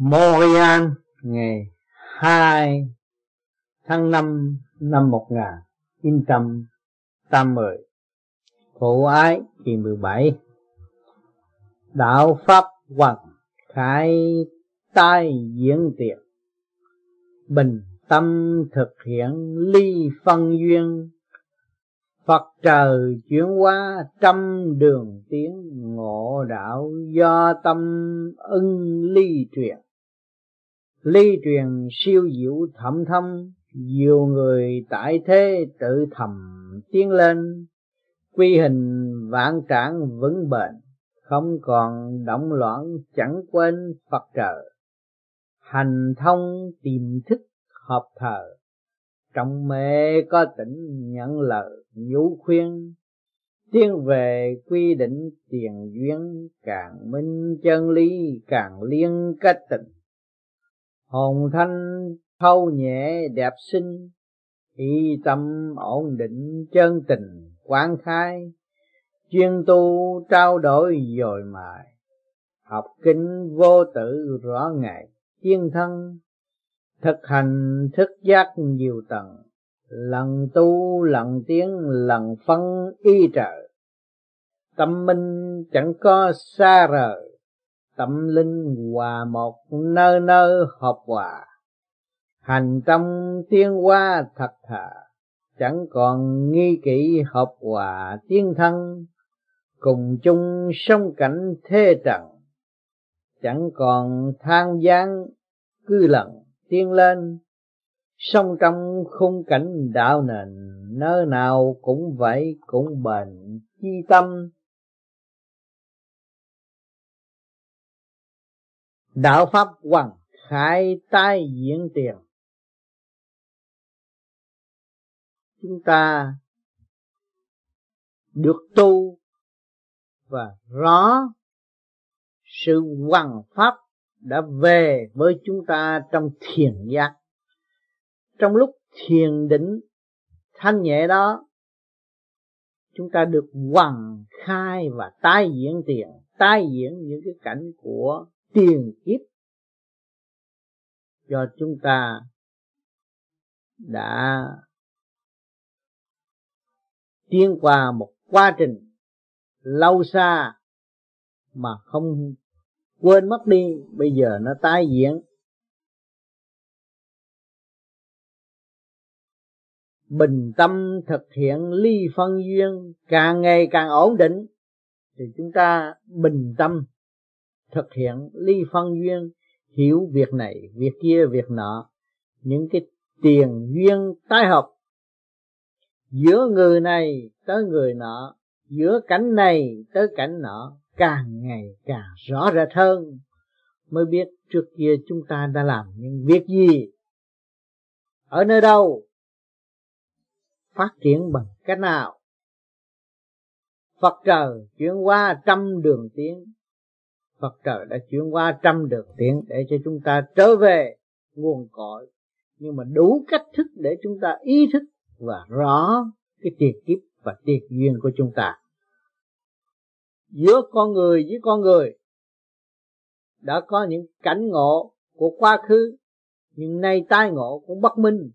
Montreal ngày 2 tháng 5 năm 1980 Phụ ái kỳ 17 Đạo Pháp Hoàng Khải tai diễn tiện. Bình tâm thực hiện ly phân duyên. Phật trời chuyển hóa trăm đường tiến, ngộ đạo do tâm ưng ly truyền ly truyền siêu diệu thậm thâm, nhiều người tại thế tự thầm tiến lên. Quy hình vạn trạng vững bền, không còn động loạn chẳng quên phật trời hành thông tìm thức hợp thờ, trong mê có tỉnh nhận lời nhũ khuyên. Tiến về quy định tiền duyên, càng minh chân lý càng liên kết tình hồn thanh thâu nhẹ đẹp xinh y tâm ổn định chân tình quán khai chuyên tu trao đổi dồi mài học kinh vô tự rõ ngày tiên thân. Thực hành thức giác nhiều tầng lần tu lần tiến lần phân y trợ, tâm minh chẳng có xa rời tâm linh hòa một nơi nơi hợp hòa. Hành tâm tiên qua thật thà, chẳng còn nghi kỵ hợp hòa tiên thân. Cùng chung sống cảnh thế trần, chẳng còn than gián cứ lần tiên lên. Sống trong khung cảnh đạo nền nơi nào cũng vậy cũng bền chi tâm. Đạo pháp hoàng khai tai diễn tiền. Chúng ta được tu và rõ sự hoàng pháp đã về với chúng ta trong thiền giác. Trong lúc thiền định thanh nhẹ đó, chúng ta được hoàng khai và tái diễn tiền. Tái diễn những cái cảnh của tiền kiếp. Do chúng ta đã tiến qua một quá trình lâu xa mà không quên mất đi, bây giờ nó tái diễn. Bình tâm thực hiện ly phân duyên càng ngày càng ổn định, thì chúng ta bình tâm thực hiện ly phân duyên, hiểu việc này, việc kia, việc nọ. Những cái tiền duyên tái hợp giữa người này tới người nọ, giữa cảnh này tới cảnh nọ càng ngày càng rõ rệt hơn. Mới biết trước kia chúng ta đã làm những việc gì, ở nơi đâu, phát triển bằng cách nào. Phật trời chuyển qua trăm đường tiến Phật trời đã chuyển qua trăm được tiến để cho chúng ta trở về nguồn cội. Nhưng mà đủ cách thức để chúng ta ý thức và rõ cái tiền kiếp và tiền duyên của chúng ta. Giữa con người với con người, đã có những cảnh ngộ của quá khứ, nhưng nay tai ngộ cũng bất minh.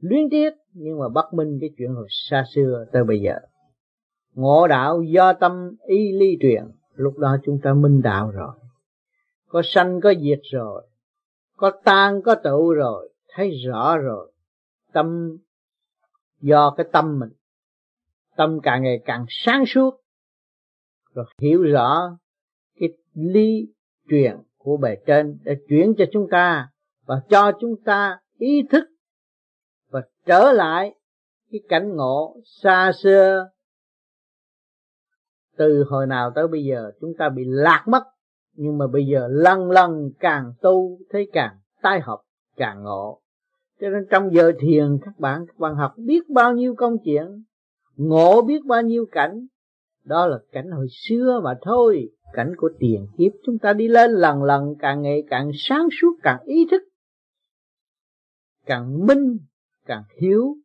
Luyến tiếc nhưng mà bất minh cái chuyện hồi xa xưa tới bây giờ. Ngộ đạo do tâm y ly truyền lúc đó chúng ta minh đạo rồi. Có sanh, có diệt rồi. Có tan, có tụ rồi. Thấy rõ rồi. Tâm, do cái tâm mình. Tâm càng ngày càng sáng suốt. Rồi hiểu rõ cái ly truyền của bề trên để chuyển cho chúng ta và cho chúng ta ý thức và trở lại cái cảnh ngộ xa xưa từ hồi nào tới bây giờ chúng ta bị lạc mất, nhưng mà bây giờ lần lần càng tu thấy càng tai học càng ngộ. Cho nên trong giờ thiền, các bạn các bạn học biết bao nhiêu công chuyện, ngộ biết bao nhiêu cảnh. Đó là cảnh hồi xưa mà thôi, cảnh của tiền kiếp. Chúng ta đi lên lần lần, càng ngày càng sáng suốt, càng ý thức, càng minh, càng hiếu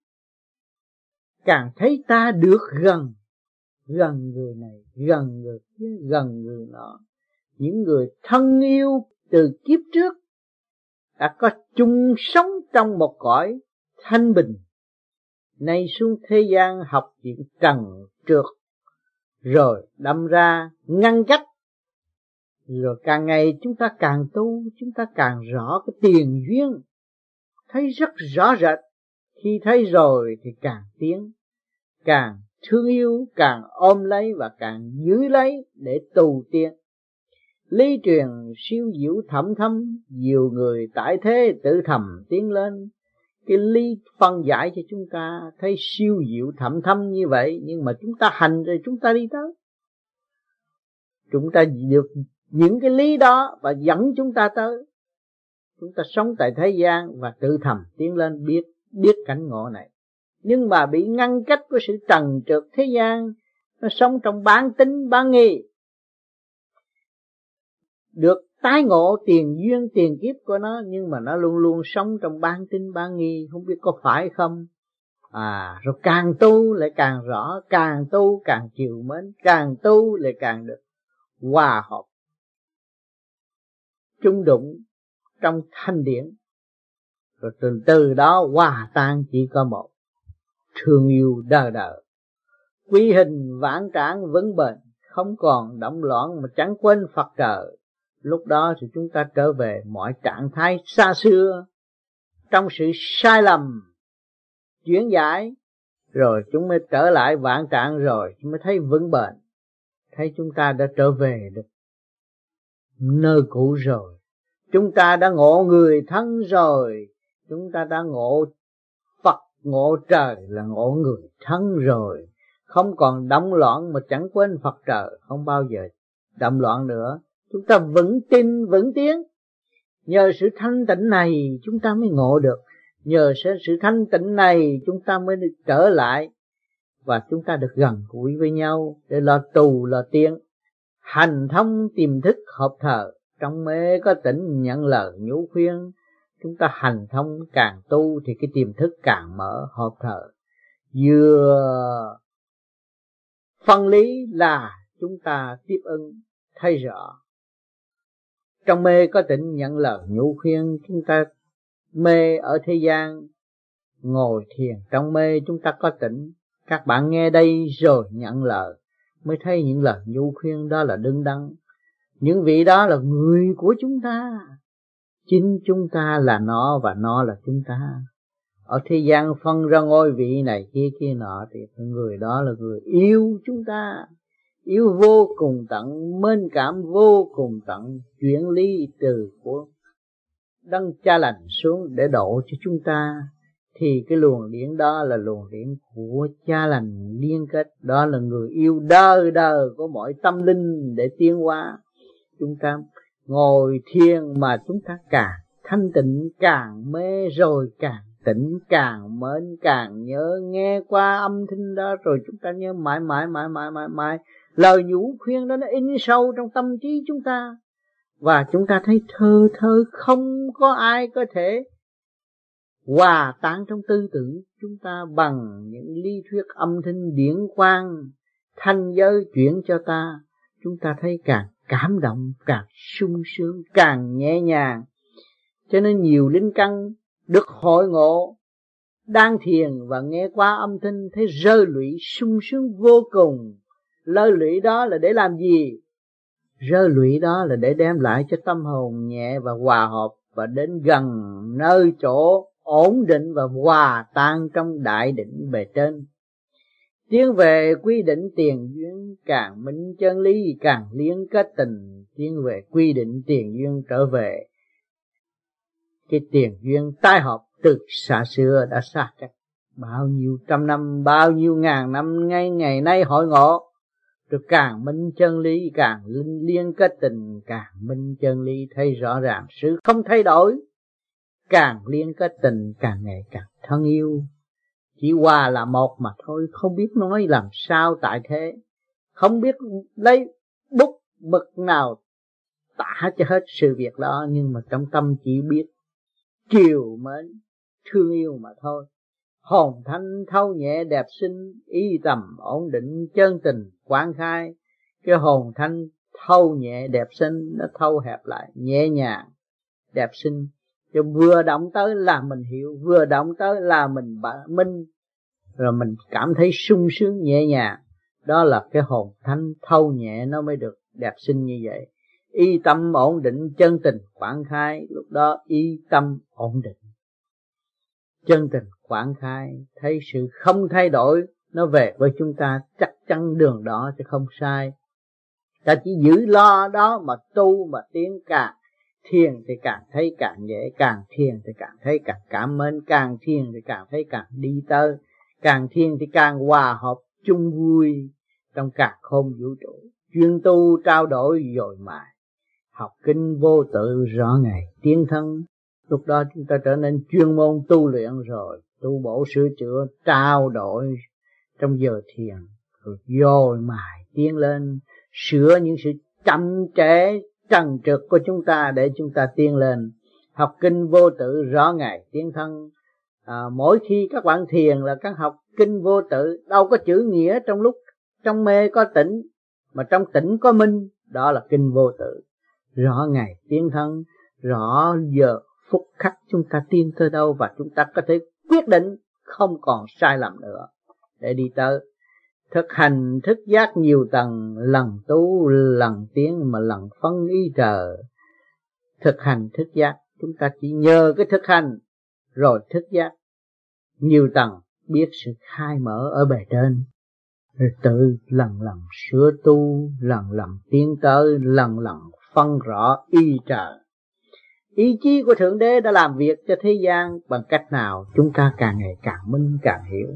càng thấy ta được gần gần người này gần người kia gần người nọ. Những người thân yêu từ kiếp trước đã có chung sống trong một cõi thanh bình. Nay xuống thế gian học chuyện trần trượt, rồi đâm ra ngăn cách. Rồi càng ngày chúng ta càng tu, chúng ta càng rõ cái tiền duyên. Thấy rất rõ rệt, khi thấy rồi thì càng tiến, càng thương yêu càng ôm lấy và càng giữ lấy để tu tiên. Lý truyền siêu diệu thẩm thâm, nhiều người tại thế tự thầm tiến lên. Cái lý phân giải cho chúng ta thấy siêu diệu thẩm thâm như vậy, nhưng mà chúng ta hành rồi chúng ta đi tới. Chúng ta được những cái lý đó và dẫn chúng ta tới. Chúng ta sống tại thế gian và tự thầm tiến lên biết biết cảnh ngộ này nhưng mà bị ngăn cách của sự trần trượt thế gian, nó sống trong bán tính, bán nghi. Được tái ngộ tiền duyên, tiền kiếp của nó, nhưng mà nó luôn luôn sống trong bán tính, bán nghi. Không biết có phải không? À rồi càng tu lại càng rõ, càng tu càng chiều mến, càng tu lại càng được hòa hợp, chung đụng trong thanh điển. Rồi từ từ đó hòa tan chỉ có một thương yêu đời đời quy hình vãn tráng vững bền không còn động loạn mà chẳng quên phật trời lúc đó thì chúng ta trở về mọi trạng thái xa xưa, trong sự sai lầm, chuyển giải, rồi chúng mới trở lại vạn trạng rồi, chúng mới thấy vững bền thấy chúng ta đã trở về được nơi cũ rồi. Chúng ta đã ngộ người thân rồi, chúng ta đã ngộ ngộ trời là ngộ người thân rồi. Không còn động loạn mà chẳng quên Phật trời. Không bao giờ động loạn nữa. Chúng ta vững tin, vững tiến nhờ sự thanh tịnh này chúng ta mới ngộ được. Nhờ sự thanh tịnh này chúng ta mới được trở lại. Và chúng ta được gần gũi với nhau để lo tù, lo tiếng. Hành thông tiềm thức hợp thờ. Trong mê có tỉnh nhận lời nhủ khuyên chúng ta hành thông càng tu thì cái tiềm thức càng mở hợp thở. Vừa phân lý là chúng ta tiếp ứng, thấy rõ. Trong mê có tỉnh nhận lời nhũ khuyên, chúng ta mê ở thế gian, ngồi thiền. Trong mê chúng ta có tỉnh. Các bạn nghe đây rồi nhận lời, mới thấy những lời nhu khuyên đó là đứng đắn. Những vị đó là người của chúng ta chính chúng ta là nó và nó là chúng ta. Ở thế gian phân ra ngôi vị này, kia kia, nọ, thì người đó là người yêu chúng ta. Yêu vô cùng tận, mến cảm vô cùng tận, chuyển ly từ của đấng cha lành xuống để độ cho chúng ta. Thì cái luồng điển đó là luồng điển của cha lành liên kết. Đó là người yêu đời đời của mọi tâm linh để tiến hóa. Chúng ta ngồi thiền mà chúng ta càng thanh tịnh càng mê rồi, càng tỉnh càng mến, càng nhớ, nghe qua âm thanh đó rồi chúng ta nhớ mãi mãi mãi mãi mãi mãi. Lời nhủ khuyên đó nó in sâu trong tâm trí chúng ta. Và chúng ta thấy thơ thơ không có ai có thể hòa tan trong tư tưởng chúng ta bằng những lý thuyết âm thanh điển quang, thanh giới chuyển cho ta. Chúng ta thấy càng cảm động càng sung sướng càng nhẹ nhàng. Cho nên nhiều linh căn được hội ngộ, đang thiền và nghe qua âm thanh thấy rơi lụy sung sướng vô cùng. Lơ lụy đó là để làm gì? Rơi lụy đó là để đem lại cho tâm hồn nhẹ và hòa hợp và đến gần nơi chỗ ổn định và hòa tan trong đại định bề trên tiến về quy định tiền duyên, càng minh chân lý, càng liên kết tình. Tiến về quy định tiền duyên trở về. Cái tiền duyên tai hợp từ xa xưa đã xa cách. Bao nhiêu trăm năm, bao nhiêu ngàn năm, ngay ngày nay hội ngộ. Rồi càng minh chân lý, càng linh liên kết tình, càng minh chân lý thấy rõ ràng. Sự không thay đổi, càng liên kết tình, càng ngày càng thân yêu chỉ hòa là một mà thôi, không biết nói làm sao tại thế. Không biết lấy bút mực nào tả cho hết sự việc đó, nhưng mà trong tâm chỉ biết chiều mến, thương yêu mà thôi. Hồn thanh thâu nhẹ đẹp xinh y tầm ổn định, chân tình quán khai. Cái hồn thanh thâu nhẹ đẹp xinh, nó thâu hẹp lại, nhẹ nhàng, đẹp xinh. Cho vừa động tới là mình hiểu, vừa động tới là mình minh rồi mình cảm thấy sung sướng, nhẹ nhàng. Đó là cái hồn thanh thâu nhẹ, nó mới được đẹp xinh như vậy. Y tâm ổn định, chân tình quảng khai. Lúc đó y tâm ổn định. Chân tình quảng khai, thấy sự không thay đổi, nó về với chúng ta chắc chắn đường đó chứ không sai. Ta chỉ giữ lo đó mà tu mà tiến càng. Thiền thì càng thấy càng dễ, càng thiền thì càng thấy càng cảm ơn càng thiền thì càng thấy càng đi tới càng thiền thì càng hòa hợp chung vui trong cả không vũ trụ. Chuyên tu trao đổi dồi mài, học kinh vô tự rõ ngày tiến thân. Lúc đó chúng ta trở nên chuyên môn tu luyện rồi, tu bổ sửa chữa, trao đổi trong giờ thiền, rồi dồi mài tiến lên, sửa những sự chậm trễ, trần trực của chúng ta để chúng ta tiến lên, học kinh vô tự rõ ngày tiến thân à, mỗi khi các bạn thiền là các học kinh vô tự đâu có chữ nghĩa trong lúc trong mê có tỉnh mà trong tỉnh có minh đó là kinh vô tự. Rõ ngày tiến thân rõ giờ phút khắc chúng ta tiến tới đâu và chúng ta có thể quyết định không còn sai lầm nữa. Để đi tới thực hành thức giác nhiều tầng lần tu lần tiến mà lần phân ý trời. Thực hành thức giác chúng ta chỉ nhờ cái thực hành rồi thức giác nhiều tầng biết sự khai mở ở bề trên. Rồi tự lần lần sửa tu, lần lần tiến tới, lần lần phân rõ y trời. Ý chí của thượng đế đã làm việc cho thế gian bằng cách nào chúng ta càng ngày càng minh, càng hiểu.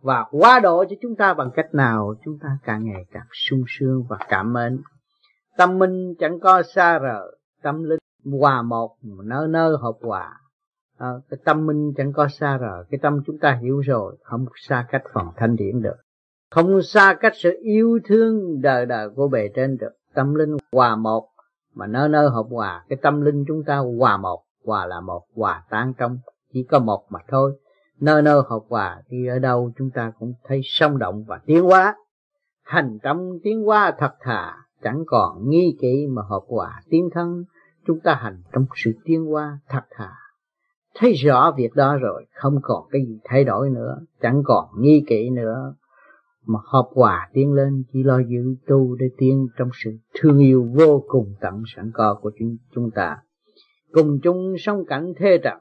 Và quá độ cho chúng ta bằng cách nào chúng ta càng ngày càng sung sướng và cảm ơn tâm minh chẳng có xa rời, tâm linh hòa một nơi nơi hợp hòa à, cái tâm minh chẳng có xa rồi, cái tâm chúng ta hiểu rồi không xa cách phần thanh điển được. Không xa cách sự yêu thương đời đời của bề trên được. Tâm linh hòa một mà nơi nơi hợp hòa cái tâm linh chúng ta hòa một hòa là một hòa tan trong. Chỉ có một mà thôi. Nơi nơi hợp hòa thì ở đâu chúng ta cũng thấy sông động và tiến hóa. Hành tâm tiến hóa thật thà chẳng còn nghi kỵ mà hợp hòa tiến thân. Chúng ta hành trong sự tiến hóa thật thà thấy rõ việc đó rồi không còn cái gì thay đổi nữa chẳng còn nghi kỵ nữa. Mà hợp hòa tiến lên chỉ lo giữ tu để tiến trong sự thương yêu vô cùng tận sẵn có của chúng, chúng ta. Cùng chung sống cảnh thê trận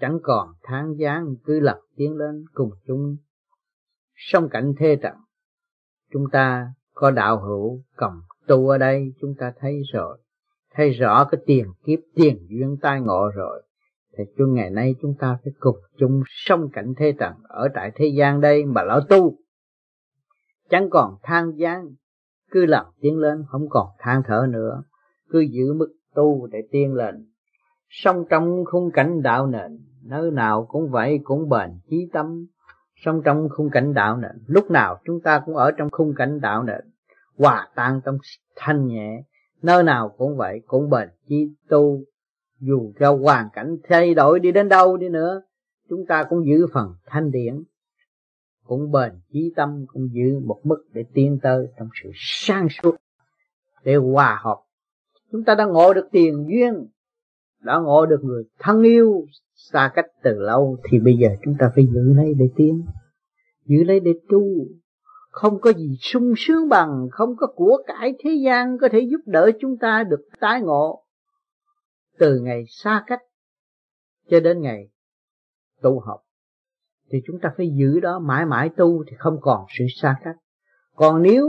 chẳng còn tháng gián cứ lập tiến lên cùng chung sống cảnh thê trận. Chúng ta có đạo hữu cầm tu ở đây chúng ta thấy rồi. Thấy rõ cái tiền kiếp tiền duyên tai ngộ rồi thì cho ngày nay chúng ta phải cùng chung song cảnh thế trần ở tại thế gian đây mà lão tu. Chẳng còn than gian cứ làm tiến lên, không còn than thở nữa. Cứ giữ mức tu để tiến lên. Song trong khung cảnh đạo nền, nơi nào cũng vậy cũng bền chí tâm. Song trong khung cảnh đạo nền, lúc nào chúng ta cũng ở trong khung cảnh đạo nền. Hòa tan trong thanh nhẹ, nơi nào cũng vậy cũng bền chí tu dù cho hoàn cảnh thay đổi đi đến đâu đi nữa, chúng ta cũng giữ phần thanh điển. Cũng bền chí tâm, cũng giữ một mức để tiến tới trong sự sang suốt, để hòa hợp. Chúng ta đã ngộ được tiền duyên, đã ngộ được người thân yêu, xa cách từ lâu, thì bây giờ chúng ta phải giữ lấy để tiến, giữ lấy để tu. Không có gì sung sướng bằng, không có của cải thế gian có thể giúp đỡ chúng ta được tái ngộ từ ngày xa cách cho đến ngày tu học, thì chúng ta phải giữ đó mãi mãi tu thì không còn sự xa cách. Còn nếu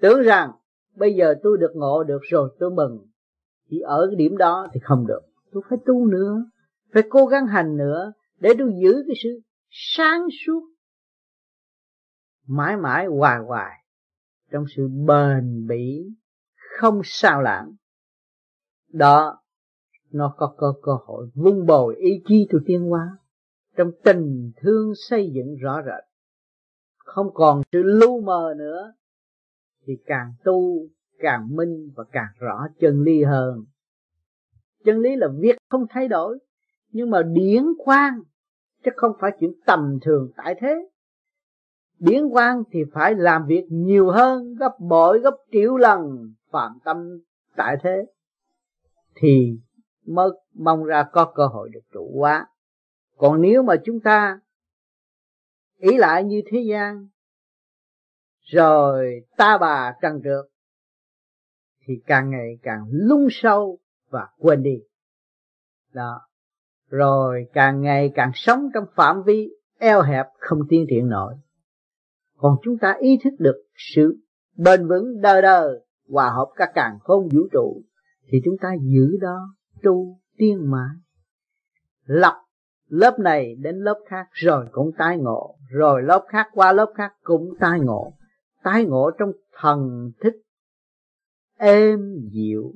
tưởng rằng bây giờ tôi được ngộ được rồi, tôi mừng chỉ ở cái điểm đó thì không được. Tôi phải tu nữa, phải cố gắng hành nữa để tôi giữ cái sự sáng suốt mãi mãi hoài hoài trong sự bền bỉ, không sao lãng đó nó có cơ, cơ hội vun bồi ý chí từ tiên hóa trong tình thương xây dựng rõ rệt. Không còn sự lu mờ nữa thì càng tu càng minh và càng rõ chân lý hơn. Chân lý là việc không thay đổi nhưng mà điển quang chứ không phải chuyện tầm thường tại thế. Điển quang thì phải làm việc nhiều hơn gấp bội gấp triệu lần phạm tâm tại thế thì mới mong ra có cơ hội được trụ hóa còn nếu mà chúng ta ý lại như thế gian, rồi ta bà trăng trượt, thì càng ngày càng lung sâu và quên đi. Đó. Rồi càng ngày càng sống trong phạm vi eo hẹp không tiến triển nổi. Còn chúng ta ý thức được sự bền vững đời đời hòa hợp các càng không vũ trụ thì chúng ta giữ đó tu tiên mãi lập lớp này đến lớp khác rồi cũng tái ngộ, rồi lớp khác qua lớp khác cũng tái ngộ. Tái ngộ trong thần thức, êm dịu,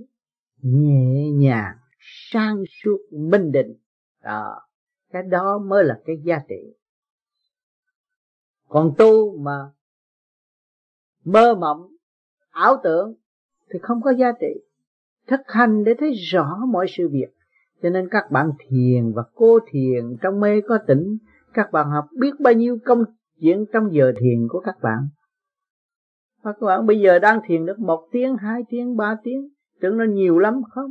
nhẹ nhàng, sang suốt, minh định. Đó, cái đó mới là cái giá trị. Còn tu mà mơ mộng, ảo tưởng thì không có giá trị thực hành để thấy rõ mọi sự việc. Cho nên các bạn thiền và cô thiền trong mê có tỉnh các bạn học biết bao nhiêu công chuyện trong giờ thiền của các bạn. Và các bạn bây giờ đang thiền được một tiếng hai tiếng ba tiếng tưởng nó nhiều lắm không?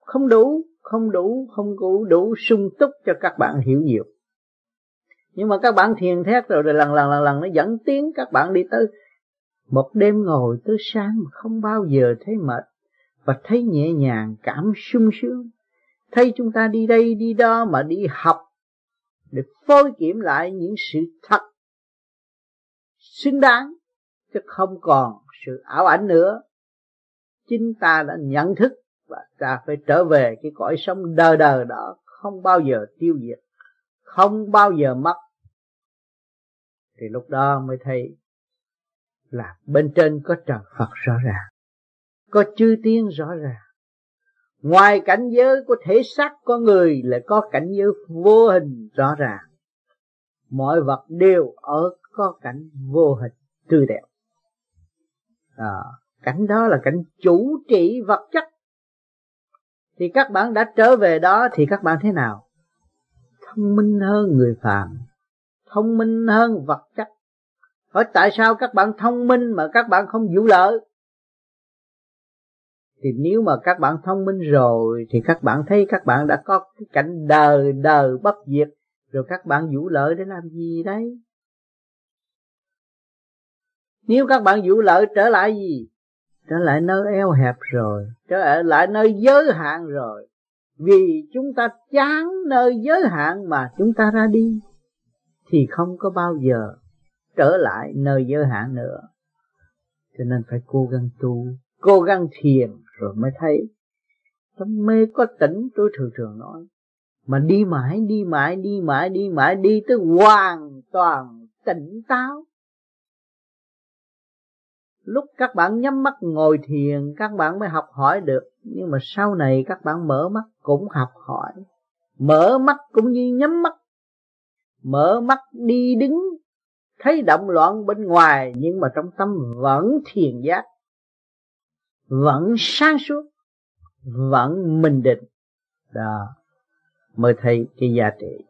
Không đủ không đủ không đủ đủ sung túc cho các bạn hiểu nhiều. Nhưng mà các bạn thiền thét rồi, rồi lần lần lần lần nó dẫn tiếng các bạn đi tới. Một đêm ngồi tới sáng mà không bao giờ thấy mệt và thấy nhẹ nhàng, cảm sung sướng. Thấy chúng ta đi đây, đi đó mà đi học, để phối kiểm lại những sự thật xứng đáng, chứ không còn sự ảo ảnh nữa. Chính ta đã nhận thức và ta phải trở về cái cõi sống đời đời đó, không bao giờ tiêu diệt, không bao giờ mất. Thì lúc đó mới thấy là bên trên có trời Phật rõ ràng có chư tiên rõ ràng. Ngoài cảnh giới của thể xác con người lại có cảnh giới vô hình rõ ràng. Mọi vật đều ở có cảnh vô hình tươi đẹp. À, cảnh đó là cảnh chủ trị vật chất. Thì các bạn đã trở về đó thì các bạn thế nào? Thông minh hơn người phàm thông minh hơn vật chất. Hỏi tại sao các bạn thông minh mà các bạn không vũ lợi? Thì nếu mà các bạn thông minh rồi, thì các bạn thấy các bạn đã có cái cảnh đời đời bất diệt, rồi các bạn vũ lợi để làm gì đấy? Nếu các bạn vũ lợi trở lại gì? Trở lại nơi eo hẹp rồi, trở lại nơi giới hạn rồi. Vì chúng ta chán nơi giới hạn mà chúng ta ra đi, thì không có bao giờ trở lại nơi giới hạn nữa. Cho nên phải cố gắng tu, cố gắng thiền rồi mới thấy. Trong mê có tỉnh, tôi thường thường nói, mà đi mãi đi mãi đi mãi đi mãi, đi tới hoàn toàn tỉnh táo. Lúc các bạn nhắm mắt ngồi thiền, các bạn mới học hỏi được. Nhưng mà sau này các bạn mở mắt cũng học hỏi. Mở mắt cũng như nhắm mắt. Mở mắt đi đứng, thấy động loạn bên ngoài, nhưng mà trong tâm vẫn thiền giác vẫn sáng suốt, vẫn minh định. Đó, mới thấy cái giá trị.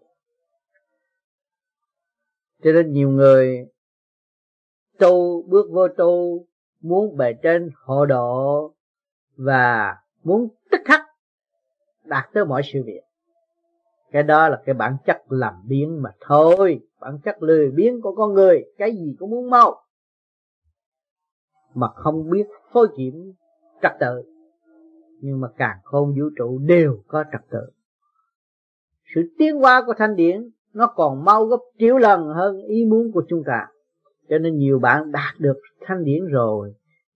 Cho nên nhiều người tu, bước vô tu, muốn bề trên hộ độ và muốn tức khắc đạt tới mọi sự việc. Cái đó là cái bản chất làm biến mà thôi. Bản chất lười biến của con người, cái gì cũng muốn mau, mà không biết phối kiểm trật tự. Nhưng mà càng khôn vũ trụ đều có trật tự. Sự tiến hóa của thanh điển, nó còn mau gấp triệu lần hơn ý muốn của chúng ta. Cho nên nhiều bạn đạt được thanh điển rồi.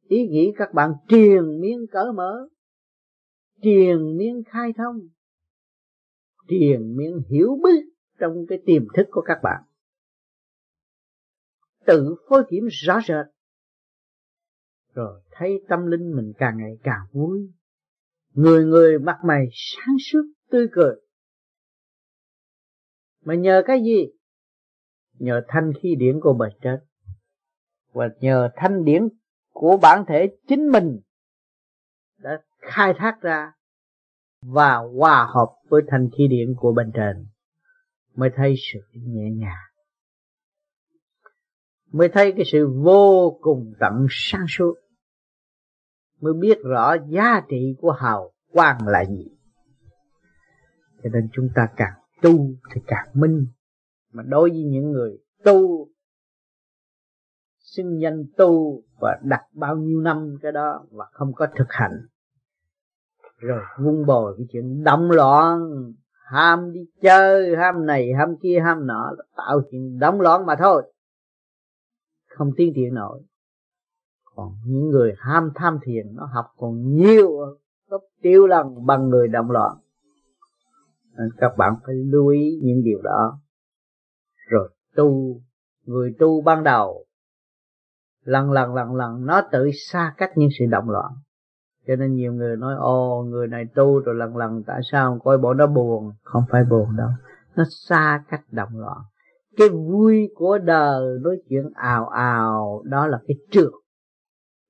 Ý nghĩ các bạn truyền miếng cỡ mở truyền miếng khai thông truyền miếng hiểu biết trong cái tiềm thức của các bạn. Tự phối kiểm rõ rệt rồi thấy tâm linh mình càng ngày càng vui. Người người mặt mày sáng suốt, tươi cười. Mà nhờ cái gì? Nhờ thanh khí điển của bề trên. Và nhờ thanh điển của bản thể chính mình đã khai thác ra và hòa hợp với thanh khí điển của bên trên, mới thấy sự nhẹ nhàng mới thấy cái sự vô cùng tận sáng suốt, mới biết rõ giá trị của hào quang là gì. Cho nên chúng ta càng tu thì càng minh. Mà đối với những người tu xưng danh tu và đặt bao nhiêu năm cái đó và không có thực hành, rồi vun bồi cái chuyện động loạn, ham đi chơi, ham này, ham kia, ham nọ, tạo chuyện động loạn mà thôi không tiến thiện nổi. Còn những người ham tham thiền, nó học còn nhiều gấp tiêu lần bằng người động loạn. Nên các bạn phải lưu ý những điều đó. Rồi tu, người tu ban đầu, lần lần lần lần, nó tự xa cách những sự động loạn. Cho nên nhiều người nói, ồ, người này tu rồi lần lần, tại sao coi bộ nó buồn? Không phải buồn đâu. Nó xa cách động loạn cái vui của đời nói chuyện ào ào, đó là cái trượt.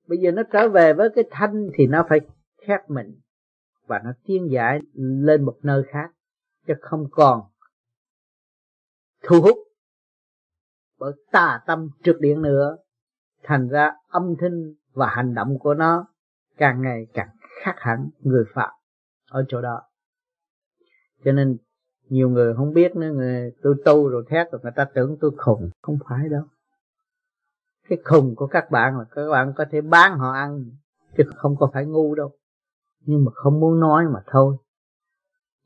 Bây giờ nó trở về với cái thanh thì nó phải khép mình và nó tiến giải lên một nơi khác, chứ không còn thu hút bởi tà tâm trượt điện nữa. Thành ra âm thanh và hành động của nó càng ngày càng khác hẳn người phạm ở chỗ đó. Cho nên nhiều người không biết nữa, người tôi tu rồi thét rồi người ta tưởng tôi khùng. Không phải đâu. Cái khùng của các bạn là các bạn có thể bán họ ăn, chứ không có phải ngu đâu. Nhưng mà không muốn nói mà thôi.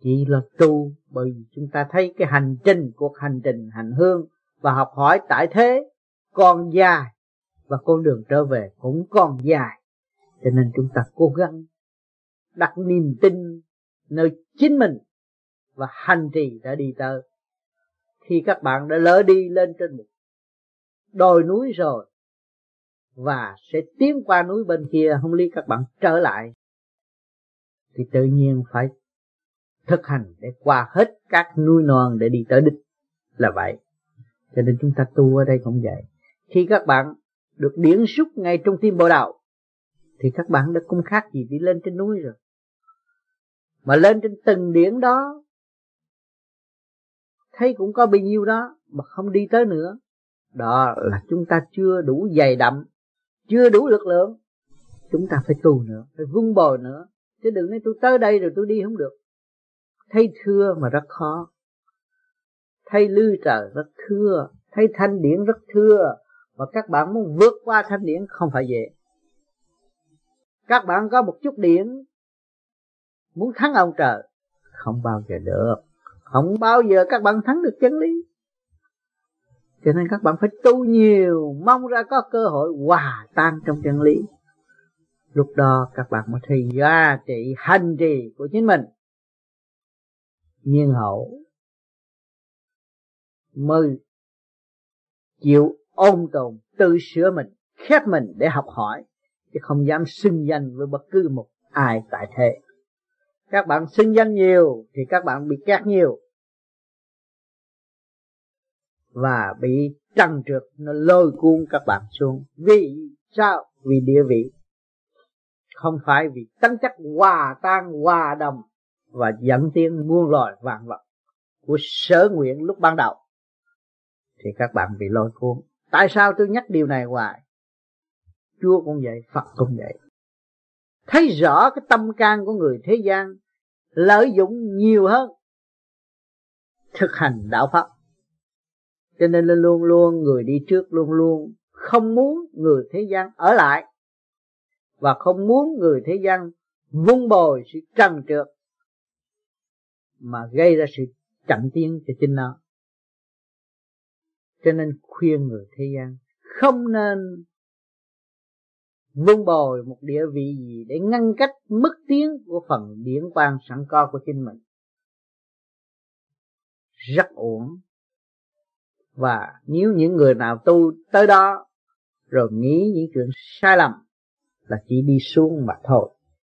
Chỉ là tu, bởi vì chúng ta thấy cái hành trình, cuộc hành trình, hành hương và học hỏi tại thế, còn dài. Và con đường trở về cũng còn dài. Cho nên chúng ta cố gắng đặt niềm tin nơi chính mình và hành trì đã đi tới. Khi các bạn đã lỡ đi lên trên một đồi núi rồi và sẽ tiến qua núi bên kia, không lý các bạn trở lại, thì tự nhiên phải thực hành để qua hết các núi non để đi tới đích là vậy. Cho nên chúng ta tu ở đây cũng vậy. Khi các bạn được điển xúc ngay trong tim bộ đạo, thì các bạn đã không khác gì đi lên trên núi rồi. Mà lên trên từng điển đó thấy cũng có bao nhiêu đó, mà không đi tới nữa. Đó là chúng ta chưa đủ dày đậm, chưa đủ lực lượng. Chúng ta phải tu nữa, phải vun bồi nữa. Chứ đừng nói tôi tới đây rồi tôi đi không được. Thấy thưa mà rất khó. Thấy lư trời rất thưa, thấy thanh điển rất thưa. Và các bạn muốn vượt qua thanh điển không phải dễ. Các bạn có một chút điển, muốn thắng ông trời, không bao giờ được không bao giờ các bạn thắng được chân lý. Cho nên các bạn phải tu nhiều, mong ra có cơ hội hòa tan trong chân lý. Lúc đó các bạn mới thấy giá trị hành trì của chính mình. Nhiên hậu, mới chịu ôn tồn, tự sửa mình, khép mình để học hỏi, chứ không dám xưng danh với bất cứ một ai tại thế các bạn xưng danh nhiều thì các bạn bị kẹt nhiều. Và bị trăng trượt, nó lôi cuốn các bạn xuống. Vì sao? Vì địa vị. Không phải vì tính chất hòa tan, hòa đồng và dẫn tiến muôn loài vạn vật của sở nguyện lúc ban đầu. Thì các bạn bị lôi cuốn. Tại sao tôi nhắc điều này hoài? Chúa cũng vậy, phật cũng vậy thấy rõ cái tâm can của người thế gian, lợi dụng nhiều hơn thực hành đạo pháp. Cho nên luôn luôn người đi trước, luôn luôn không muốn người thế gian ở lại và không muốn người thế gian vun bồi sự trần trượt mà gây ra sự chậm tiến cho chính nó. Cho nên khuyên người thế gian không nên vun bồi một địa vị gì để ngăn cách mức tiến của phần điển quan sẵn có của chính mình. Rất uổng và nếu những người nào tu tới đó, rồi nghĩ những chuyện sai lầm, là chỉ đi xuống mà thôi,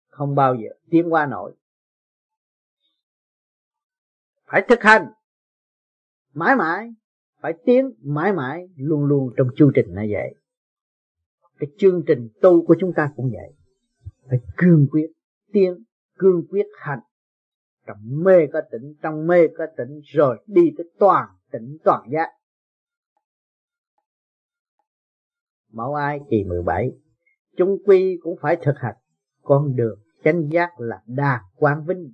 không bao giờ tiến qua nổi. Phải thực hành. Mãi mãi, phải tiến mãi mãi luôn luôn trong chương trình như vậy cái chương trình tu của chúng ta cũng vậy. Phải cương quyết, tiến, cương quyết hành. Trong mê có tỉnh, trong mê có tỉnh, rồi đi tới toàn tỉnh, toàn giác. Mẫu ai kỳ 17 chúng quy cũng phải thực hành. Con đường chánh giác là đà quang vinh.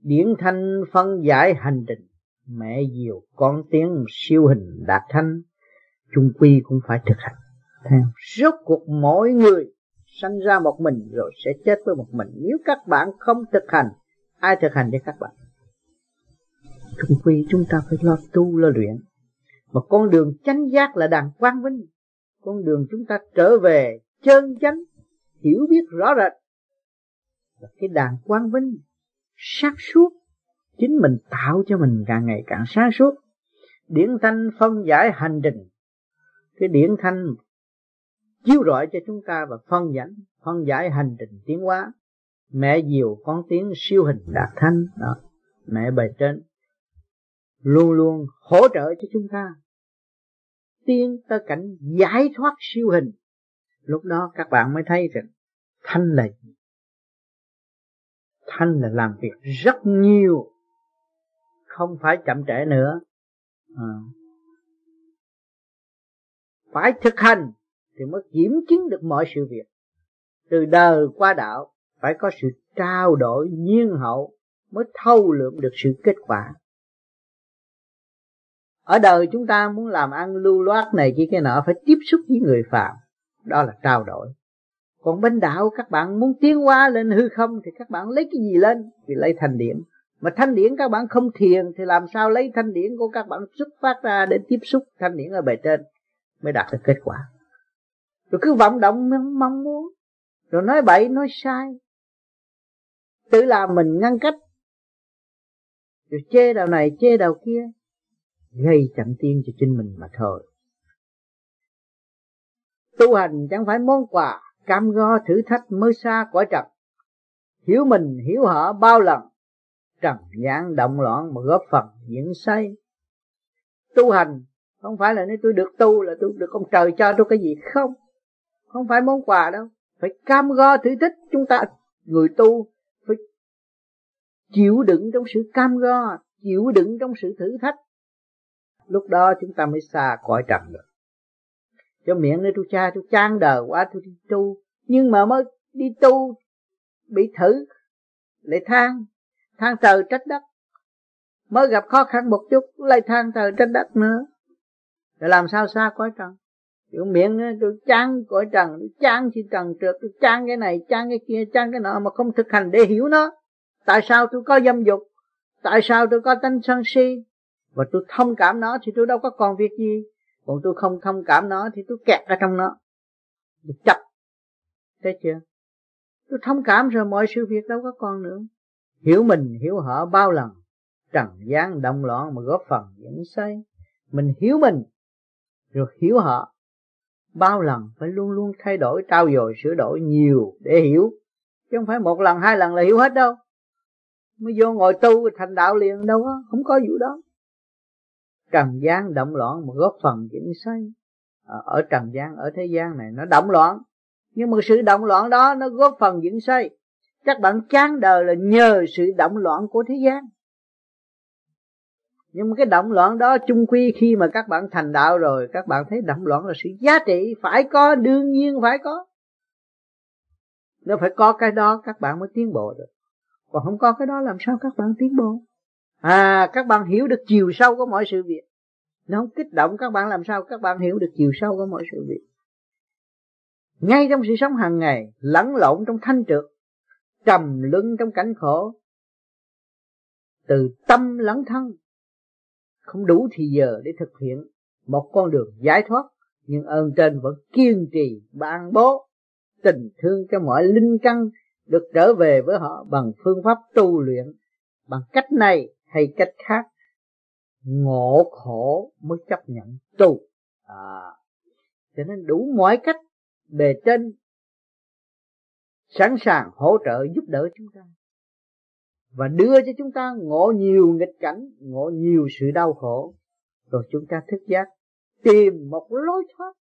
Điển thanh phân giải hành trình, Mẹ diều con tiếng siêu hình đạt thanh. Chung quy cũng phải thực hành. Ừ. Rốt cuộc mỗi người sanh ra một mình rồi sẽ chết với một mình. Nếu các bạn không thực hành, Ai thực hành cho các bạn? Chung quy chúng ta phải lo tu, lo luyện. Mà con đường chánh giác là đàng quang vinh. Con đường chúng ta trở về chân chánh, Hiểu biết rõ rệt. Là cái đàng quang vinh Sáng suốt, Chính mình tạo cho mình càng ngày càng sáng suốt. Điển thanh phân giải hành trình. Cái điển thanh chiếu rọi cho chúng ta và phân giải phân giải hành trình tiến hóa. Mẹ diều con tiếng siêu hình đạt thanh, đó, mẹ bề trên, luôn luôn hỗ trợ cho chúng ta. Tiến tới cảnh giải thoát siêu hình. Lúc đó các bạn mới thấy rằng thanh là gì? Thanh là làm việc rất nhiều, không phải chậm trễ nữa. À. phải thực hành thì mới kiểm chứng được mọi sự việc. Từ đời qua đạo, phải có sự trao đổi nhiên hậu mới thâu lượng được sự kết quả. Ở đời chúng ta muốn làm ăn lưu loát này kia cái nọ, phải tiếp xúc với người phạm. Đó là trao đổi. Còn bên đạo, các bạn muốn tiến hóa lên hư không thì các bạn lấy cái gì lên? Thì lấy thành điển. Mà thanh điển các bạn không thiền thì làm sao lấy thanh điển của các bạn xuất phát ra để tiếp xúc thanh điển ở bề trên? Mới đạt được kết quả rồi cứ vọng động mong muốn. Rồi nói bậy, nói sai. Tự làm mình ngăn cách. Rồi chê đầu này, chê đầu kia. Gây chậm tiên cho chính mình mà thôi. Tu hành chẳng phải món quà, cam go thử thách mới xa cõi trần. Hiểu mình, hiểu họ bao lần. Trần gian động loạn mà góp phần diễn say. Tu hành không phải là nếu tôi được tu là tôi được ông trời cho tôi cái gì không? Không phải món quà đâu. Phải cam go thử thách chúng ta, người tu. Phải chịu đựng trong sự cam go, chịu đựng trong sự thử thách. Lúc đó chúng ta mới xa cõi trần được. Cho miệng nơi tôi cha tôi chán đời quá tôi đi tu. Nhưng mà mới đi tu, bị thử, lại than. Than trời trách đất. Mới gặp khó khăn một chút, lại than trời trách đất nữa. Rồi làm sao xa cõi trần? Kiểu miệng nữa, tôi chán cõi trần, tôi chán chi trần trượt, tôi chán cái này, chán cái kia, chán cái nọ mà không thực hành để hiểu nó. Tại sao tôi có dâm dục? Tại sao tôi có tánh sân si? Và tôi thông cảm nó thì tôi đâu có còn việc gì. Còn tôi không thông cảm nó thì tôi kẹt ở trong nó. Tôi chập. Thấy chưa? Tôi thông cảm rồi mọi sự việc đâu có còn nữa. Hiểu mình, hiểu họ bao lần. Trần gian động loạn mà góp phần dẫn say. Mình hiểu mình, rồi hiểu họ bao lần phải luôn luôn thay đổi trao dồi sửa đổi nhiều để hiểu. Chứ không phải một lần hai lần là hiểu hết đâu. Mới vô ngồi tu thành đạo liền đâu đó, không có vụ đó. Trần gian động loạn mà góp phần chuyển xây ờ, ở trần gian ở thế gian này nó động loạn. Nhưng mà sự động loạn đó nó góp phần dựng xây các bạn chán đời là nhờ sự động loạn của thế gian nhưng mà cái động loạn đó chung quy khi mà các bạn thành đạo rồi, các bạn thấy động loạn là sự giá trị phải có, đương nhiên phải có. Nếu phải có cái đó, các bạn mới tiến bộ được. Còn không có cái đó làm sao các bạn tiến bộ? À các bạn hiểu được chiều sâu của mọi sự việc. Nó không kích động các bạn làm sao các bạn hiểu được chiều sâu của mọi sự việc. Ngay trong sự sống hàng ngày, lẫn lộn trong thanh trượt, trầm lưng trong cảnh khổ, từ tâm lẫn thân không đủ thì giờ để thực hiện. Một con đường giải thoát, nhưng ơn trên vẫn kiên trì, ban bố tình thương cho mọi linh căn được trở về với họ bằng phương pháp tu luyện. Bằng cách này hay cách khác, ngộ khổ mới chấp nhận tu. À cho nên đủ mọi cách bề trên sẵn sàng hỗ trợ giúp đỡ chúng ta và đưa cho chúng ta ngộ nhiều nghịch cảnh, ngộ nhiều sự đau khổ. Rồi chúng ta thức giác, tìm một lối thoát,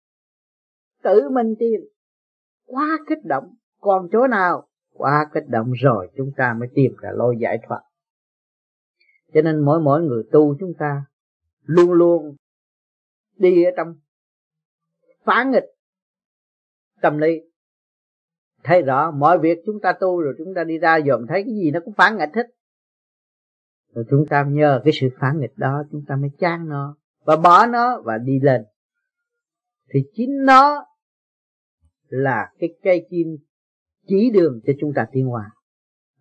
tự mình tìm. Quá kích động, còn chỗ nào? Quá kích động rồi chúng ta mới tìm ra lối giải thoát. Cho nên mỗi mỗi người tu chúng ta luôn luôn đi ở trong phá nghịch tâm lý thấy rõ, mọi việc chúng ta tu rồi chúng ta đi ra dòm thấy cái gì nó cũng phản nghịch hết. Rồi chúng ta nhờ cái sự phản nghịch đó chúng ta mới chán nó và bỏ nó và đi lên. Thì chính nó là cái cây kim chỉ đường cho chúng ta tiến hóa.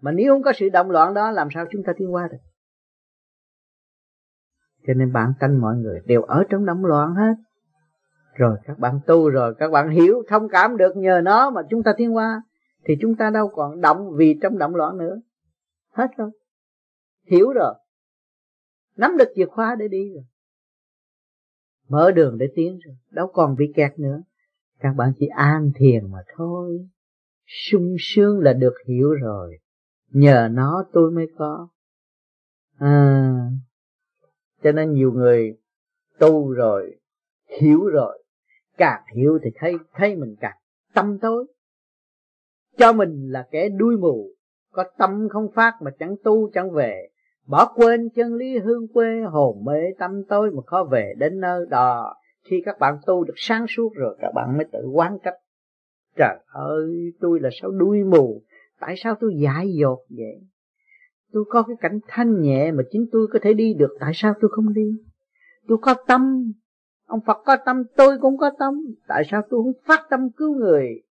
Mà nếu không có sự động loạn đó, làm sao chúng ta tiến hóa được? Cho nên bản tánh mọi người đều ở trong động loạn hết rồi các bạn tu rồi các bạn hiểu thông cảm được nhờ nó mà chúng ta tiến hóa thì chúng ta đâu còn động vì trong động loạn nữa. Hết rồi. Hiểu rồi. Nắm được chìa khóa để đi rồi. Mở đường để tiến rồi. Đâu còn bị kẹt nữa. Các bạn chỉ an thiền mà thôi. Sung sướng là được hiểu rồi. Nhờ nó tôi mới có. À, cho nên nhiều người tu rồi hiểu rồi càng hiểu thì thấy thấy mình càng tâm tối. Cho mình là kẻ đuôi mù, có tâm không phát mà chẳng tu, chẳng về. Bỏ quên chân lý hương quê, hồn mê tâm tối mà khó về đến nơi đó. Khi các bạn tu được sáng suốt rồi, các bạn mới tự quán trách. Trời ơi, tôi là sao đuôi mù? Tại sao tôi dại dột vậy? Tôi có cái cảnh thanh nhẹ mà chính tôi có thể đi được, tại sao tôi không đi? Tôi có tâm ông Phật có tâm, tôi cũng có tâm. Tại sao tôi không phát tâm cứu người?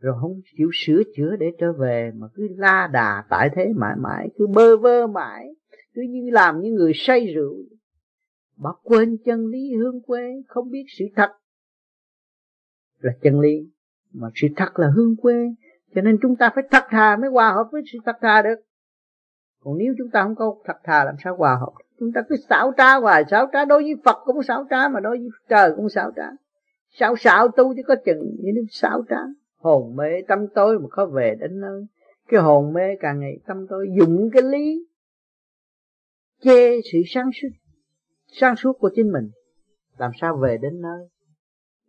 Rồi không chịu sửa chữa để trở về, mà cứ la đà tại thế mãi mãi, cứ bơ vơ mãi. Cứ như làm như người say rượu. Bỏ quên chân lý hương quê, không biết sự thật là chân lý, mà sự thật là hương quê. Cho nên chúng ta phải thật thà mới hòa hợp với sự thật thà được. Còn nếu chúng ta không có thật thà, làm sao hòa hợp? Chúng ta cứ xảo trá hoài. Xảo trá đối với Phật cũng xảo trá, mà đối với trời cũng xảo trá. Xảo xảo tu chứ có chừng như nó xảo trá. Hồn mê tâm tối mà khó về đến nơi. Cái hồn mê càng ngày tâm tối dùng cái lý chê sự sáng suốt sáng suốt của chính mình. Làm sao về đến nơi?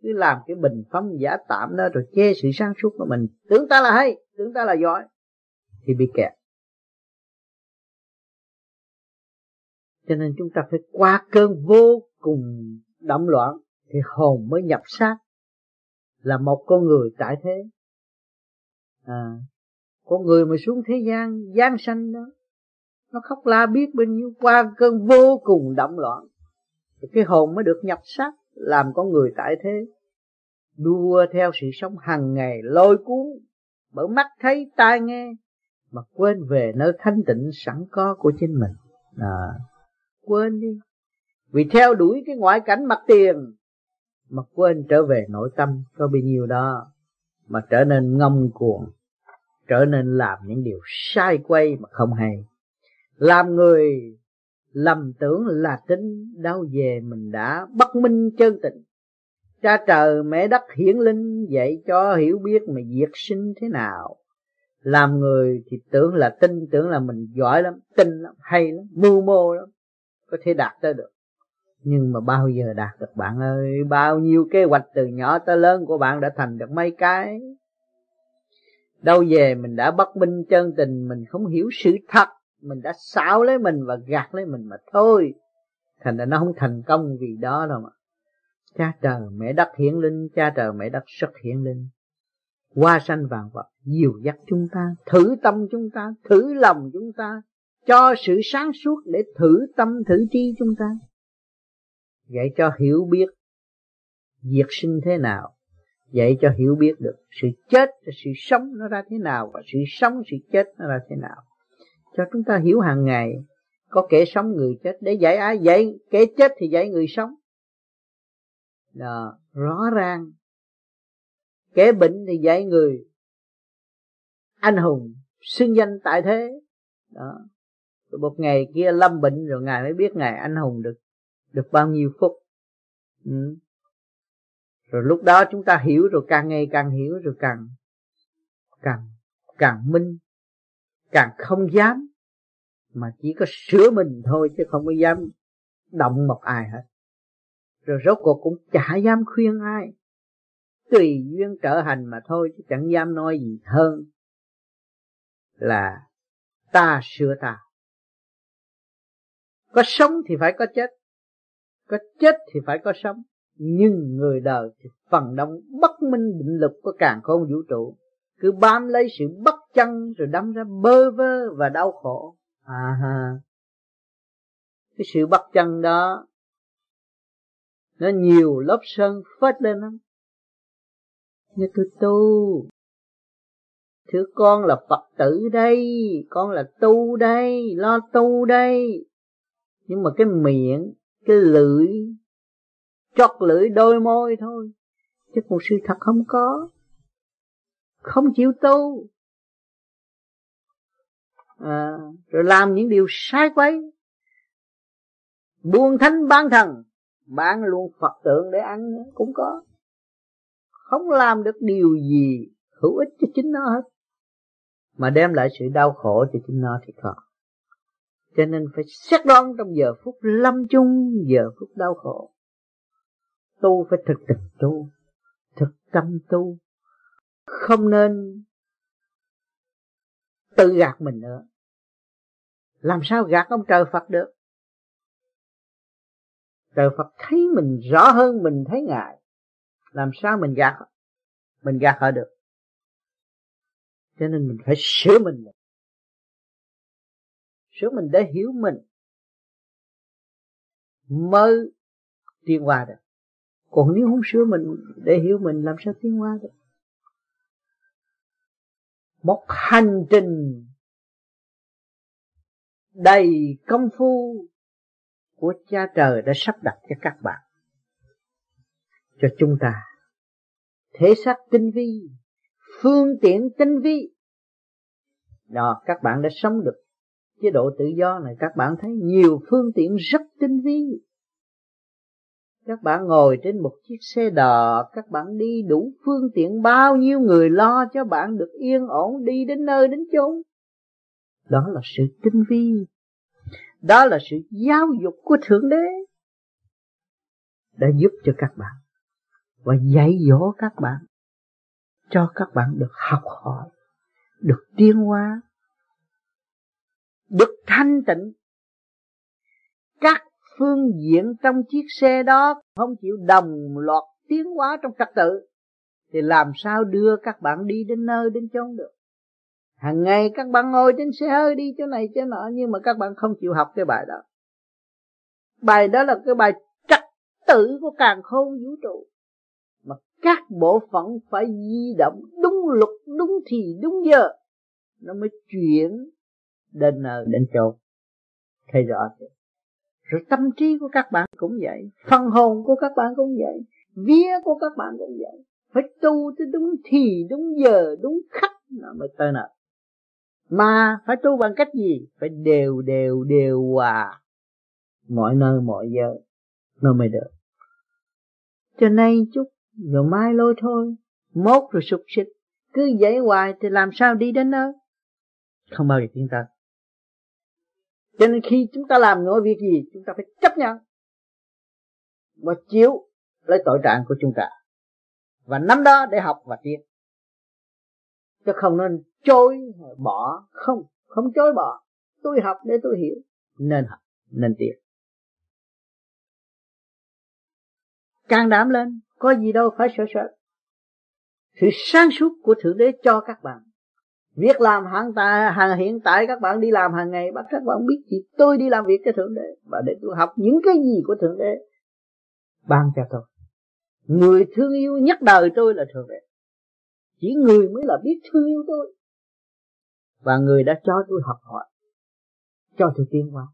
Cứ làm cái bình phẩm giả tạm đó rồi chê sự sáng suốt của mình. Tưởng ta là hay, tưởng ta là giỏi, thì bị kẹt. Cho nên chúng ta phải qua cơn vô cùng động loạn thì hồn mới nhập xác là một con người tại thế. À, con người mà xuống thế gian gian sanh đó nó khóc la biết bao nhiêu qua cơn vô cùng động loạn cái hồn mới được nhập xác làm con người tại thế. Đua theo sự sống hàng ngày lôi cuốn bởi mắt thấy tai nghe mà quên về nơi thanh tịnh sẵn có của chính mình. À, quên đi. Vì theo đuổi cái ngoại cảnh mặt tiền, mà quên trở về nội tâm có bao nhiêu đó, mà trở nên ngông cuồng, trở nên làm những điều sai quay mà không hay. Làm người lầm tưởng là tính, đau về mình đã bất minh chân tình. Cha trời, mẹ đất hiển linh, dạy cho hiểu biết mà diệt sinh thế nào. Làm người thì tưởng là tin, tưởng là mình giỏi lắm, tin lắm, hay lắm, mưu mô lắm có thể đạt tới được. Nhưng mà bao giờ đạt được bạn ơi? Bao nhiêu kế hoạch từ nhỏ tới lớn của bạn đã thành được mấy cái? Đâu về mình đã bất minh chân tình, mình không hiểu sự thật. Mình đã xáo lấy mình và gạt lấy mình mà thôi. Thành ra nó không thành công vì đó đâu mà. Cha trời, mẹ đất hiển linh, cha trời, mẹ đất xuất hiển linh. Hoa sanh vàng vật, dìu dắt chúng ta, thử tâm chúng ta, thử lòng chúng ta cho sự sáng suốt để thử tâm thử trí chúng ta. Dạy cho hiểu biết diệt sinh thế nào dạy cho hiểu biết được sự chết sự sống nó ra thế nào và sự sống sự chết nó ra thế nào. Cho chúng ta hiểu hàng ngày có kẻ sống người chết để dạy ai dạy kẻ chết thì dạy người sống. Đó, rõ ràng. Kẻ bệnh thì dạy người. Anh hùng xưng danh tại thế. Đó rồi một ngày kia lâm bệnh rồi ngài mới biết ngài anh hùng được được bao nhiêu phút. Ừ. rồi lúc đó chúng ta hiểu rồi, càng ngày càng hiểu rồi càng càng càng minh, càng không dám. Mà chỉ có sửa mình thôi chứ không có dám động một ai hết. Rồi rốt cuộc cũng chả dám khuyên ai. Tùy duyên trở hành mà thôi, chứ chẳng dám nói gì hơn là ta sửa ta có sống thì phải có chết. Có chết thì phải có sống. Nhưng người đời thì phần đông bất minh định lực của càng khôn vũ trụ. Cứ bám lấy sự bất chân rồi đâm ra bơ vơ và đau khổ. À ha. Cái sự bất chân đó, nó nhiều lớp sơn phết lên lắm. Như tôi tu. Thưa con là Phật tử đây, Con là tu đây, Lo tu đây. Nhưng mà cái miệng Cái lưỡi Chót lưỡi đôi môi thôi. Chứ còn sự thật không có. Không chịu tu. À, Rồi làm những điều sai quấy. Buông thánh bán thần. Bán luôn Phật tượng để ăn cũng có. Không làm được điều gì hữu ích cho chính nó hết. Mà đem lại sự đau khổ cho chính nó thì khó cho nên phải xét đoán trong giờ phút lâm chung, giờ phút đau khổ. Tu phải thực tập tu, thực tâm tu. Không nên tự gạt mình nữa. Làm sao gạt ông trời Phật được? Trời Phật thấy mình rõ hơn, mình thấy ngài. Làm sao mình gạt? Mình gạt họ được. Cho nên mình phải sửa mình sửa mình để hiểu mình. Mới tiến qua được còn nếu không sửa mình để hiểu mình, làm sao tiến qua được? Một hành trình đầy công phu của cha trời đã sắp đặt cho các bạn, cho chúng ta. Thể xác tinh vi, phương tiện tinh vi, đó, các bạn đã sống được chế độ tự do này, các bạn thấy nhiều phương tiện rất tinh vi. Các bạn ngồi trên một chiếc xe đò, các bạn đi đủ phương tiện, bao nhiêu người lo cho bạn được yên ổn đi đến nơi đến chốn. Đó là sự tinh vi. Đó là sự giáo dục của thượng đế. Đã giúp cho các bạn và dạy dỗ các bạn, cho các bạn được học hỏi, được tiến hóa được thanh tịnh. Các phương diện trong chiếc xe đó không chịu đồng loạt tiến hóa trong trật tự, thì làm sao đưa các bạn đi đến nơi đến chốn được? Hàng ngày các bạn ngồi trên xe hơi đi chỗ này chỗ nọ, nhưng mà các bạn không chịu học cái bài đó. Bài đó là cái bài trật tự của càng khôn vũ trụ, mà các bộ phận phải di động đúng luật, đúng thì đúng giờ, nó mới chuyển đến nơi, đến chỗ. Thấy rõ chưa? Rồi tâm trí của các bạn cũng vậy, phần hồn của các bạn cũng vậy, vía của các bạn cũng vậy. Phải tu tới đúng thì, đúng giờ, đúng khắc nó mới tới nợ mà phải tu bằng cách gì? Phải đều đều đều hòa. Mọi nơi mọi giờ, nó mới được. Cho nay chút rồi mai lôi thôi, mốt rồi sụp xịt cứ dậy hoài thì làm sao đi đến nơi? Không bao giờ tiến tới cho nên khi chúng ta làm những việc gì, chúng ta phải chấp nhận và chịu lấy tội trạng của chúng ta. Và nắm đó để học và tiến. Chứ không nên chối bỏ. Không không chối bỏ. Tôi học để tôi hiểu. Nên học, nên tiến. Càng đảm lên, có gì đâu phải sợ sợ. Sự sáng suốt của thượng đế cho các bạn việc làm hàng ta hàng hiện tại, các bạn đi làm hàng ngày bắt các bạn biết gì? Tôi đi làm việc cho thượng đế, và để tôi học những cái gì của thượng đế, ban cho tôi. Người thương yêu nhất đời tôi là thượng đế. Chỉ người mới là biết thương yêu tôi. Và người đã cho tôi học hỏi, cho tôi tiến hóa.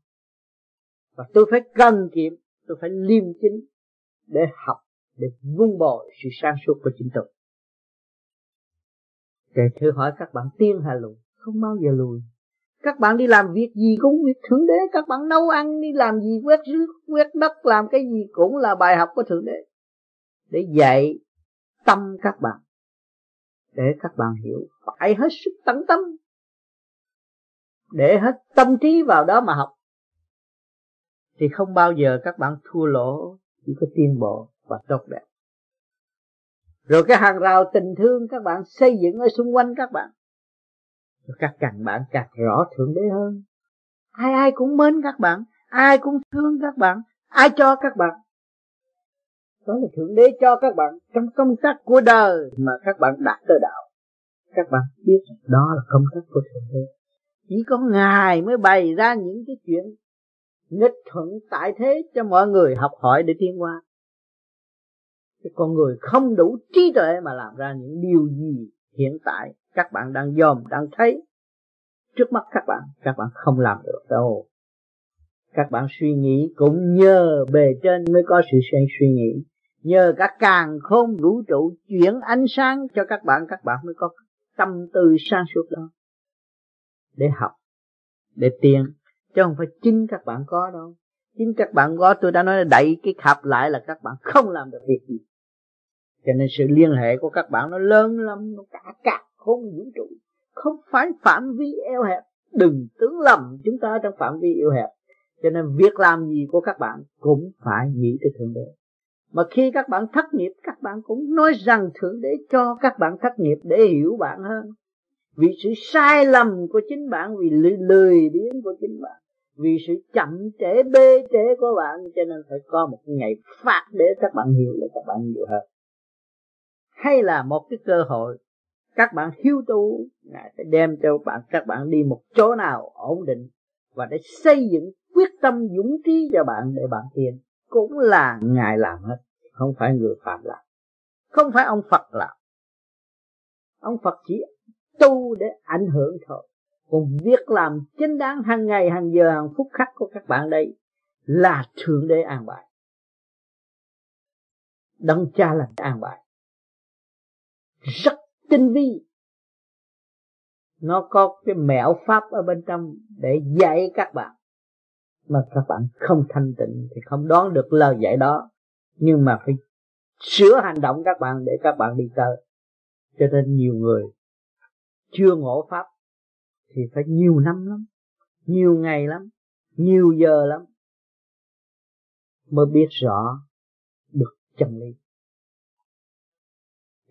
Và tôi phải cần kiệm, tôi phải liêm chính để học, để vun bồi sự sáng suốt của chính tôi để thử hỏi các bạn tiên hay lùi không bao giờ lùi. Các bạn đi làm việc gì cũng việc thượng đế, các bạn nấu ăn, đi làm gì, quét rước, quét đất, làm cái gì cũng là bài học của thượng đế. Để dạy tâm các bạn, để các bạn hiểu, phải hết sức tận tâm, để hết tâm trí vào đó mà học. Thì không bao giờ các bạn thua lỗ, chỉ có tiến bộ và tốt đẹp rồi cái hàng rào tình thương các bạn xây dựng ở xung quanh các bạn. Rồi các càng bạn càng rõ thượng đế hơn. Ai ai cũng mến các bạn, ai cũng thương các bạn, ai cho các bạn. Đó là thượng đế cho các bạn trong công tác của đời mà các bạn đạt tới đạo. Các bạn biết đó là công tác của thượng đế. Chỉ có ngài mới bày ra những cái chuyện nghịch thuận tại thế cho mọi người học hỏi để tiến qua cái con người không đủ trí tuệ mà làm ra những điều gì hiện tại các bạn đang dòm, đang thấy. Trước mắt các bạn các bạn không làm được đâu. Các bạn suy nghĩ cũng nhờ bề trên mới có sự suy nghĩ. Nhờ các càng không vũ trụ chuyển ánh sáng cho các bạn các bạn mới có tâm tư sáng suốt đó. Để học, để tiền, chứ không phải chính các bạn có đâu chính các bạn có tôi đã nói là đẩy cái khạp lại là các bạn không làm được việc gì. Cho nên sự liên hệ của các bạn nó lớn lắm nó cả cả không vũ trụ. Không phải phạm vi eo hẹp. Đừng tưởng lầm chúng ta trong phạm vi eo hẹp. Cho nên việc làm gì của các bạn cũng phải nghĩ tới thượng đế. Mà khi các bạn thất nghiệp các bạn cũng nói rằng thượng đế cho các bạn thất nghiệp để hiểu bạn hơn. Vì sự sai lầm của chính bạn vì lười, lười biếng của chính bạn vì sự chậm trễ, bê trễ của bạn, cho nên phải có một ngày phạt để các bạn hiểu để các bạn hiểu hơn hay là một cái cơ hội, các bạn hiếu tu ngài sẽ đem cho bạn, các bạn đi một chỗ nào ổn định và để xây dựng quyết tâm dũng trí cho bạn để bạn thiền, cũng là ngài làm hết, không phải người phạm làm. Không phải ông phật làm. Ông phật chỉ tu để ảnh hưởng thôi còn việc làm chính đáng hàng ngày, hàng giờ, hàng phút khắc của các bạn đây là thượng đế an bài. Đấng cha là an bài. Rất tinh vi. Nó có cái mẹo pháp ở bên trong để dạy các bạn. Mà các bạn không thanh tịnh thì không đoán được lời dạy đó. Nhưng mà phải sửa hành động các bạn để các bạn đi tới. Cho nên nhiều người chưa ngộ pháp thì phải nhiều năm lắm, nhiều ngày lắm, nhiều giờ lắm mới biết rõ được chân lý.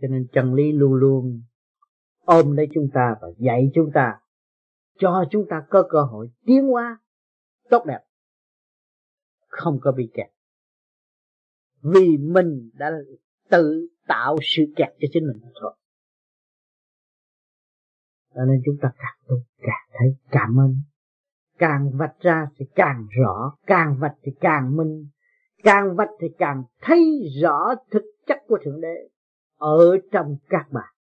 Cho nên chân lý luôn luôn ôm lấy chúng ta và dạy chúng ta, cho chúng ta có cơ hội tiến hóa tốt đẹp, không có bị kẹt. Vì mình đã tự tạo sự kẹt cho chính mình thôi cho nên chúng ta càng tu, càng thấy cảm ơn. Càng vạch ra thì càng rõ, càng vạch thì càng minh. Càng vạch thì càng thấy rõ thực chất của thượng đế ở trong các bạn.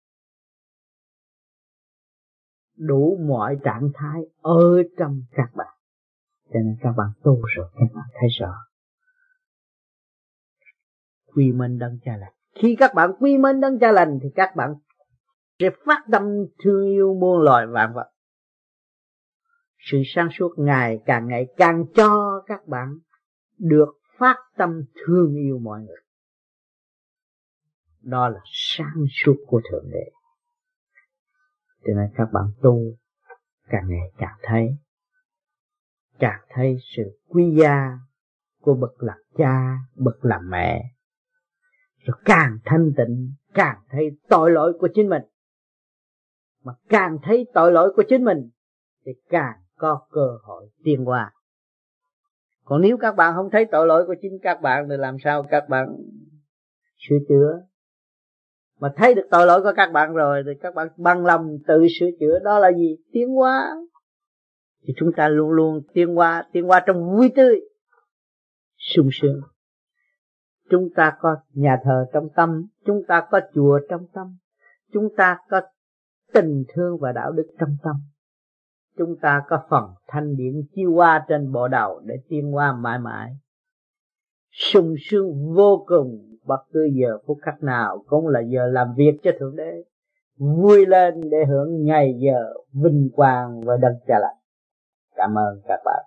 Đủ mọi trạng thái ở trong các bạn. Cho nên các bạn tu rồi, các bạn thấy rõ. Quy minh đấng cha lành. Khi các bạn quy minh đấng cha lành thì các bạn sẽ phát tâm thương yêu muôn loài vạn vật. Sự sáng suốt ngày càng ngày càng cho các bạn được phát tâm thương yêu mọi người. Đó là sáng suốt của thượng đế. Cho nên các bạn tu càng ngày càng thấy càng thấy sự quý gia của bậc làm cha, bậc làm mẹ. Rồi càng thanh tịnh, càng thấy tội lỗi của chính mình mà càng thấy tội lỗi của chính mình, thì càng có cơ hội tiên qua còn nếu các bạn không thấy tội lỗi của chính các bạn, thì làm sao các bạn sửa chữa? Mà thấy được tội lỗi của các bạn rồi, thì các bạn bằng lòng tự sửa chữa. Đó là gì? Tiến hóa. Thì chúng ta luôn luôn tiến hóa tiến hóa trong vui tươi, sung sướng. Chúng ta có nhà thờ trong tâm, chúng ta có chùa trong tâm, chúng ta có tình thương và đạo đức trong tâm. Chúng ta có phần thanh điển chiêu qua trên bộ đầu để tiên qua mãi mãi. Sung sướng vô cùng, bất cứ giờ phút khắc nào cũng là giờ làm việc cho thượng đế vui lên để hưởng ngày giờ vinh quang và đấng cha lành. Cảm ơn các bạn.